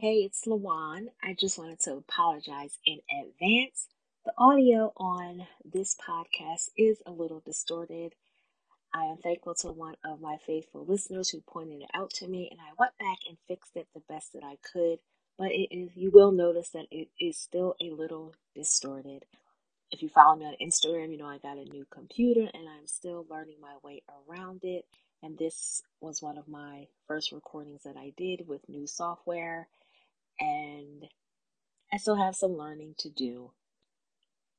Hey, it's Lawan. I just wanted to apologize in advance. The audio on this podcast is a little distorted. I am thankful to one of my faithful listeners who pointed it out to me, and I went back and fixed it the best that I could. But it is, you will notice that it is still a little distorted. If you follow me on Instagram, you know I got a new computer and I'm still learning my way around it. And this was one of my first recordings that I did with new software and I still have some learning to do.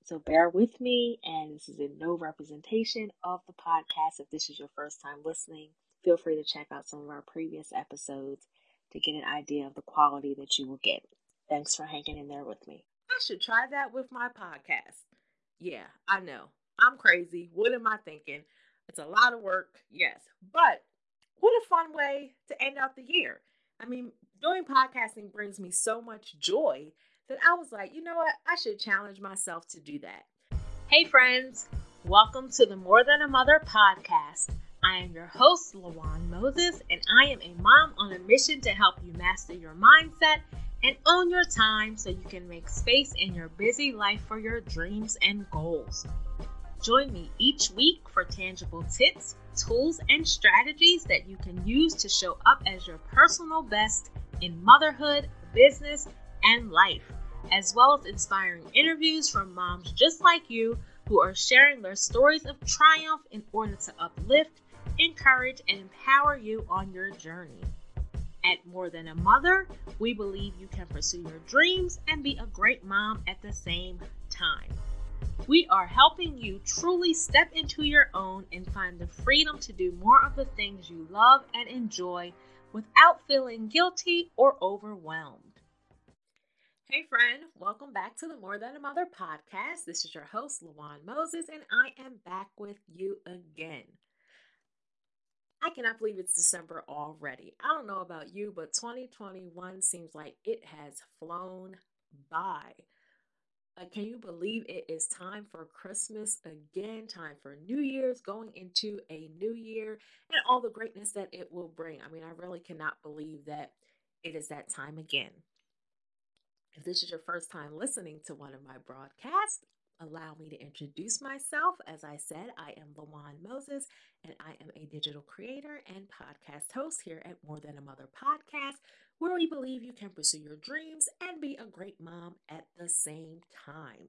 So bear with me, and this is in no representation of the podcast. If this is your first time listening, feel free to check out some of our previous episodes to get an idea of the quality that you will get. Thanks for hanging in there with me. I should try that with my podcast. Yeah, I know. I'm crazy. What am I thinking? It's a lot of work, yes. But what a fun way to end out the year. I mean, doing podcasting brings me so much joy that I was like, you know what? I should challenge myself to do that. Hey, friends. Welcome to the More Than a Mother podcast. I am your host, Lawan Moses, and I am a mom on a mission to help you master your mindset and own your time so you can make space in your busy life for your dreams and goals. Join me each week for tangible tips, tools, and strategies that you can use to show up as your personal best in motherhood, business, and life, as well as inspiring interviews from moms just like you who are sharing their stories of triumph in order to uplift, encourage, and empower you on your journey. At More Than a Mother, we believe you can pursue your dreams and be a great mom at the same time. We are helping you truly step into your own and find the freedom to do more of the things you love and enjoy without feeling guilty or overwhelmed. Hey, friend, welcome back to the More Than a Mother podcast. This is your host, Lawan Moses, and I am back with you again. I cannot believe it's December already. I don't know about you, but 2021 seems like it has flown by. Uh, can you believe it is time for Christmas again? Time for New Year's, going into a new year, and all the greatness that it will bring. I mean, I really cannot believe that it is that time again. If this is your first time listening to one of my broadcasts, allow me to introduce myself. As I said, I am Lawan Moses, and I am a digital creator and podcast host here at More Than a Mother podcast, where we believe you can pursue your dreams and be a great mom at the same time.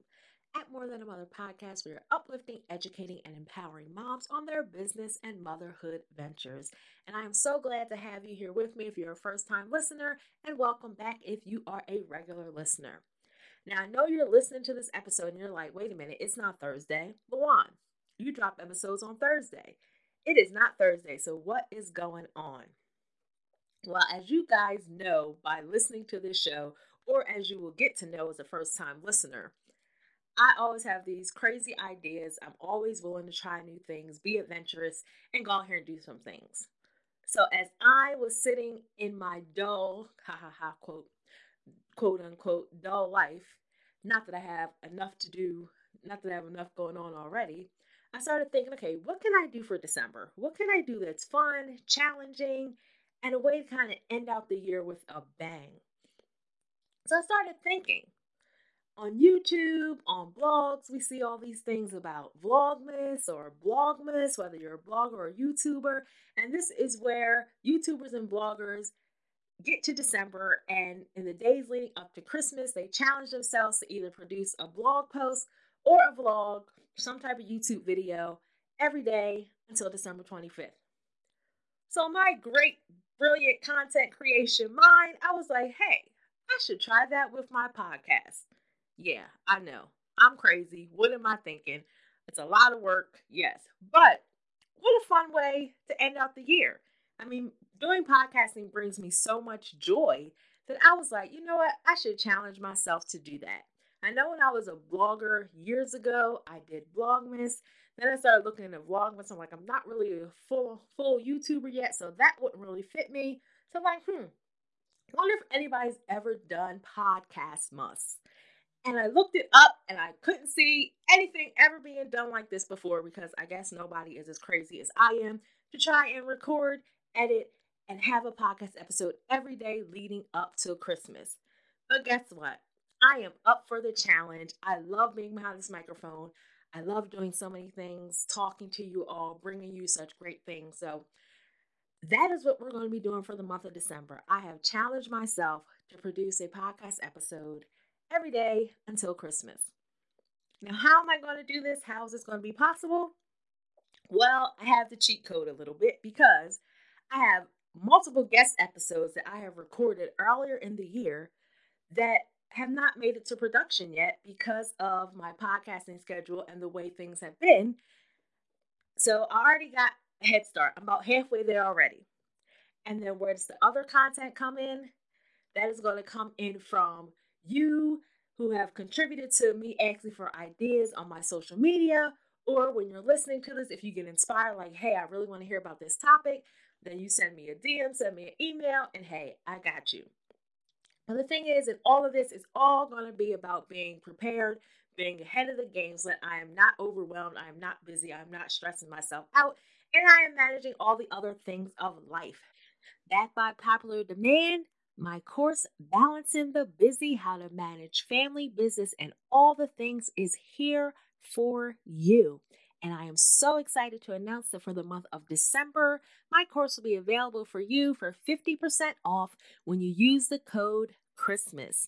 At More Than a Mother podcast, we are uplifting, educating, and empowering moms on their business and motherhood ventures. And I am so glad to have you here with me if you're a first time listener, and welcome back if you are a regular listener. Now, I know you're listening to this episode and you're like, wait a minute, it's not Thursday. Lawan, you drop episodes on Thursday. It is not Thursday, so what is going on? Well, as you guys know by listening to this show, or as you will get to know as a first time listener, I always have these crazy ideas. I'm always willing to try new things, be adventurous, and go out here and do some things. So, as I was sitting in my dull, ha ha ha, quote, quote unquote, dull life, not that I have enough to do, not that I have enough going on already, I started thinking, okay, what can I do for December? What can I do that's fun, challenging, and a way to kind of end out the year with a bang. So I started thinking on YouTube, on blogs, we see all these things about Vlogmas or Blogmas, whether you're a blogger or a YouTuber. And this is where YouTubers and bloggers get to December and in the days leading up to Christmas, they challenge themselves to either produce a blog post or a vlog, some type of YouTube video every day until December 25th. So, my great brilliant content creation mind, I was like, hey, I should try that with my podcast. Yeah, I know. I'm crazy. What am I thinking? It's a lot of work, yes. But what a fun way to end out the year. I mean, doing podcasting brings me so much joy that I was like, you know what? I should challenge myself to do that. I know when I was a blogger years ago, I did Blogmas. Then I started looking into Vlogmas. I'm like, I'm not really a full full YouTuber yet, so that wouldn't really fit me. So I'm like, hmm, I wonder if anybody's ever done Podcastmas. And I looked it up and I couldn't see anything ever being done like this before because I guess nobody is as crazy as I am to try and record, edit, and have a podcast episode every day leading up to Christmas. But guess what? I am up for the challenge. I love being behind this microphone. I love doing so many things, talking to you all, bringing you such great things. So, that is what we're going to be doing for the month of December. I have challenged myself to produce a podcast episode every day until Christmas. Now, how am I going to do this? How is this going to be possible? Well, I have the cheat code a little bit because I have multiple guest episodes that I have recorded earlier in the year that have not made it to production yet because of my podcasting schedule and the way things have been. So I already got a head start. I'm about halfway there already. And then where does the other content come in? That is going to come in from you who have contributed to me asking for ideas on my social media, or when you're listening to this, if you get inspired, like, hey, I really want to hear about this topic, then you send me a DM, send me an email, and hey, I got you. And the thing is, in all of this, is all going to be about being prepared, being ahead of the game so that I am not overwhelmed, I am not busy, I'm not stressing myself out, and I am managing all the other things of life. That by popular demand, my course, Balancing the Busy How to Manage Family, Business, and All the Things, is here for you. And I am so excited to announce that for the month of December, my course will be available for you for 50% off when you use the code Christmas.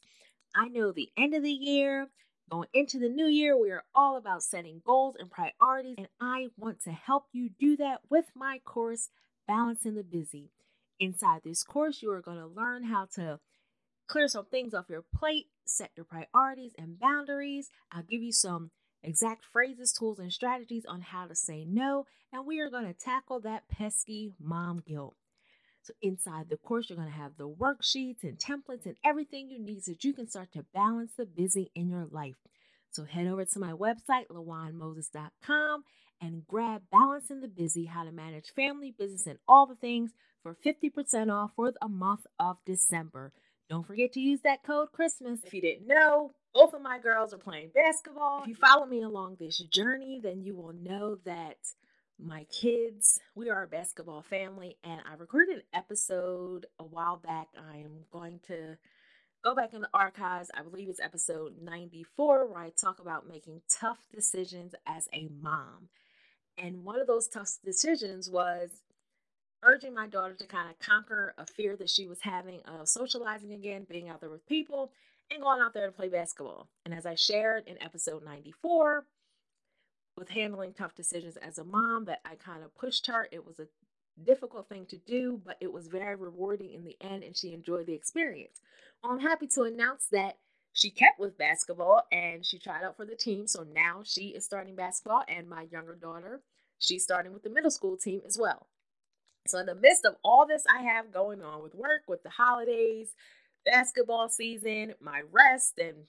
I know the end of the year, going into the new year, we are all about setting goals and priorities, and I want to help you do that with my course, Balancing the Busy. Inside this course, you are going to learn how to clear some things off your plate, set your priorities and boundaries. I'll give you some exact phrases, tools, and strategies on how to say no, and we are going to tackle that pesky mom guilt. So, inside the course, you're going to have the worksheets and templates and everything you need so that you can start to balance the busy in your life. So, head over to my website, lawanmoses.com, and grab Balancing the Busy How to Manage Family, Business, and All the Things for 50% off for the month of December. Don't forget to use that code Christmas. If you didn't know, both of my girls are playing basketball. If you mm-hmm. follow me along this journey, then you will know that my kids, we are a basketball family, and I recorded an episode a while back. I am going to go back in the archives. I believe it's episode 94, where I talk about making tough decisions as a mom. And one of those tough decisions was urging my daughter to kind of conquer a fear that she was having of socializing again, being out there with people, and going out there to play basketball. And as I shared in episode 94, with handling tough decisions as a mom, that I kind of pushed her. It was a difficult thing to do, but it was very rewarding in the end, and she enjoyed the experience. Well, I'm happy to announce that she kept with basketball and she tried out for the team. So now she is starting basketball, and my younger daughter, she's starting with the middle school team as well. So, in the midst of all this I have going on with work, with the holidays, basketball season, my rest, and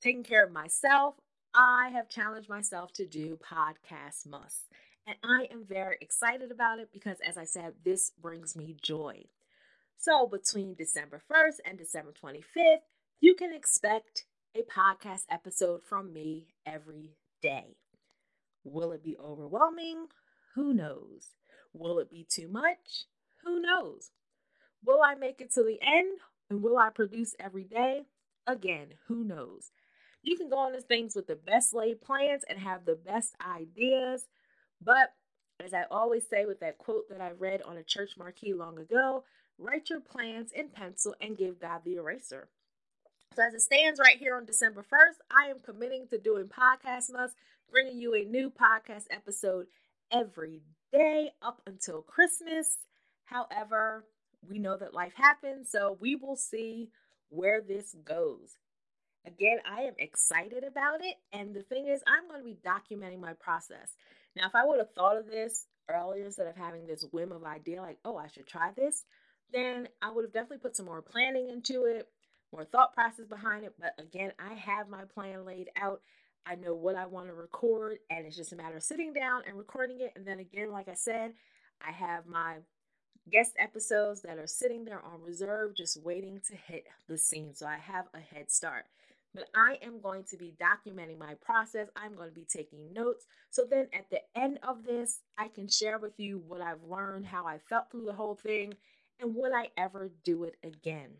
taking care of myself, I have challenged myself to do Podcastmas. And I am very excited about it because, as I said, this brings me joy. So, between December 1st and December 25th, you can expect a podcast episode from me every day. Will it be overwhelming? Who knows? Will it be too much? Who knows? Will I make it to the end? And will I produce every day? Again, who knows? You can go on these things with the best laid plans and have the best ideas. But as I always say with that quote that I read on a church marquee long ago, write your plans in pencil and give God the eraser. So, as it stands right here on December 1st, I am committing to doing Podcastmas, bringing you a new podcast episode every day up until Christmas. However, we know that life happens, so we will see where this goes. Again, I am excited about it. And the thing is, I'm going to be documenting my process. Now, if I would have thought of this earlier instead of having this whim of idea, like, oh, I should try this, then I would have definitely put some more planning into it, more thought process behind it. But again, I have my plan laid out. I know what I want to record, and it's just a matter of sitting down and recording it. And then again, like I said, I have my guest episodes that are sitting there on reserve, just waiting to hit the scene. So I have a head start. But I am going to be documenting my process. I'm going to be taking notes. So then at the end of this, I can share with you what I've learned, how I felt through the whole thing, And would I ever do it again?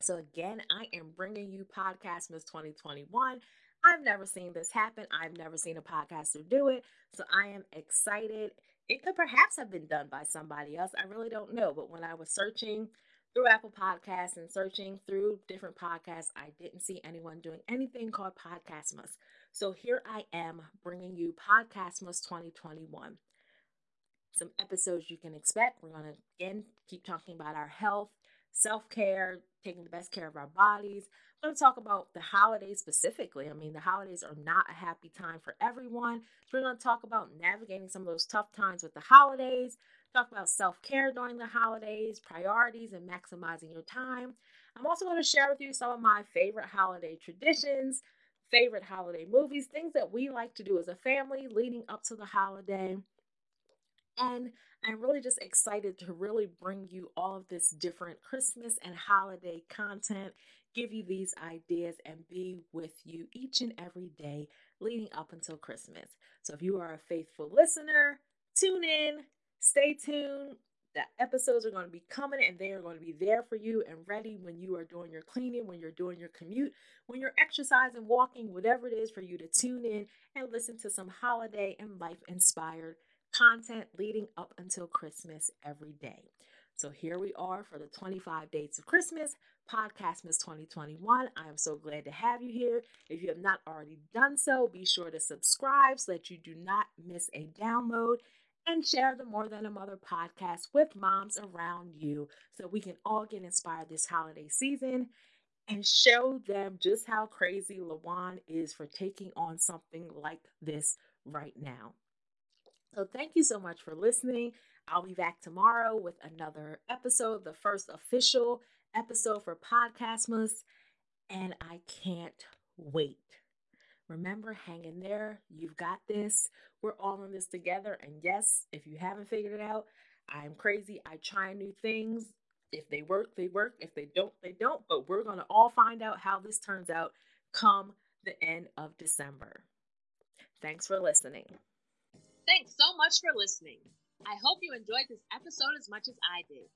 So, again, I am bringing you Podcastmas 2021. I've never seen this happen. I've never seen a podcaster do it. So, I am excited. It could perhaps have been done by somebody else. I really don't know. But when I was searching through Apple Podcasts and searching through different podcasts, I didn't see anyone doing anything called Podcastmas. So here I am bringing you Podcastmas 2021. Some episodes you can expect. We're going to again keep talking about our health, self care, taking the best care of our bodies. I'm going to talk about the holidays specifically. I mean, the holidays are not a happy time for everyone. So, we're going to talk about navigating some of those tough times with the holidays, talk about self care during the holidays, priorities, and maximizing your time. I'm also going to share with you some of my favorite holiday traditions, favorite holiday movies, things that we like to do as a family leading up to the holiday. And I'm really just excited to really bring you all of this different Christmas and holiday content, give you these ideas, and be with you each and every day leading up until Christmas. So if you are a faithful listener, tune in, stay tuned. The episodes are going to be coming and they are going to be there for you and ready when you are doing your cleaning, when you're doing your commute, when you're exercising, walking, whatever it is for you to tune in and listen to some holiday and life inspired content leading up until Christmas every day. So here we are for the 25 Dates of Christmas Podcastmas 2021. I am so glad to have you here. If you have not already done so, be sure to subscribe so that you do not miss a download and share the More Than a Mother podcast with moms around you so we can all get inspired this holiday season and show them just how crazy Lawan is for taking on something like this right now. So, thank you so much for listening. I'll be back tomorrow with another episode, the first official episode for Podcastmas, and I can't wait. Remember, hang in there. You've got this. We're all in this together. And yes, if you haven't figured it out, I'm crazy. I try new things. If they work, they work. If they don't, they don't. But we're going to all find out how this turns out come the end of December. Thanks for listening. Thanks so much for listening. I hope you enjoyed this episode as much as I did.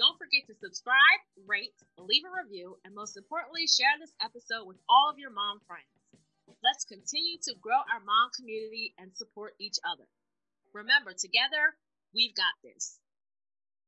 Don't forget to subscribe, rate, leave a review, and most importantly, share this episode with all of your mom friends. Let's continue to grow our mom community and support each other. Remember, together, we've got this.